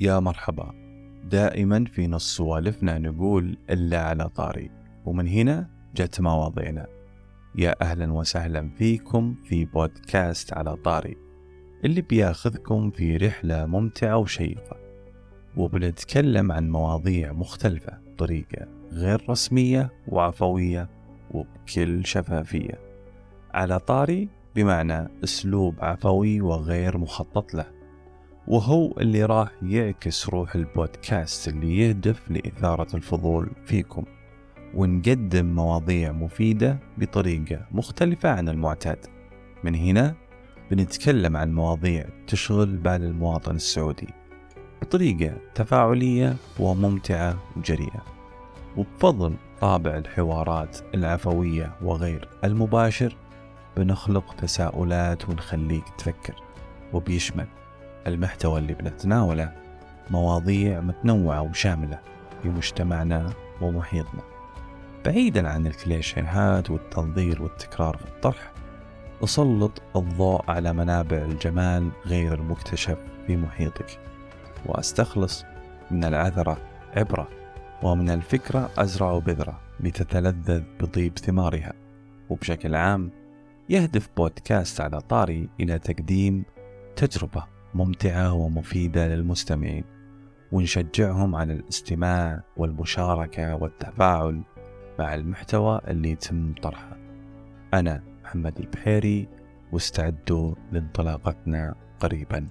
يا مرحبا. دائما في نص سوالفنا نقول إلا على طاري. ومن هنا جت مواضيعنا. يا أهلا وسهلا فيكم في بودكاست على طاري اللي بياخذكم في رحلة ممتعة وشيقة. وبنتكلم عن مواضيع مختلفة بطريقة غير رسمية وعفوية وبكل شفافية. على طاري بمعنى أسلوب عفوي وغير مخطط له. وهو اللي راح يعكس روح البودكاست اللي يهدف لإثارة الفضول فيكم ونقدم مواضيع مفيدة بطريقة مختلفة عن المعتاد. من هنا بنتكلم عن مواضيع تشغل بال المواطن السعودي بطريقة تفاعلية وممتعة وجريئة. وبفضل طابع الحوارات العفوية وغير المباشر بنخلق تساؤلات ونخليك تفكر وبيشمل. المحتوى اللي بنتناوله مواضيع متنوعة وشاملة في مجتمعنا ومحيطنا. بعيدا عن الكليشيهات والتنظير والتكرار في الطرح أسلط الضوء على منابع الجمال غير المكتشف في محيطك وأستخلص من العثرة عبرة ومن الفكرة أزرع بذرة لتتلذذ بطيب ثمارها. وبشكل عام يهدف بودكاست على طاري إلى تقديم تجربة. ممتعة ومفيدة للمستمعين ونشجعهم على الاستماع والمشاركة والتفاعل مع المحتوى اللي يتم طرحه. أنا محمد البحيري واستعدوا لانطلاقتنا قريباً.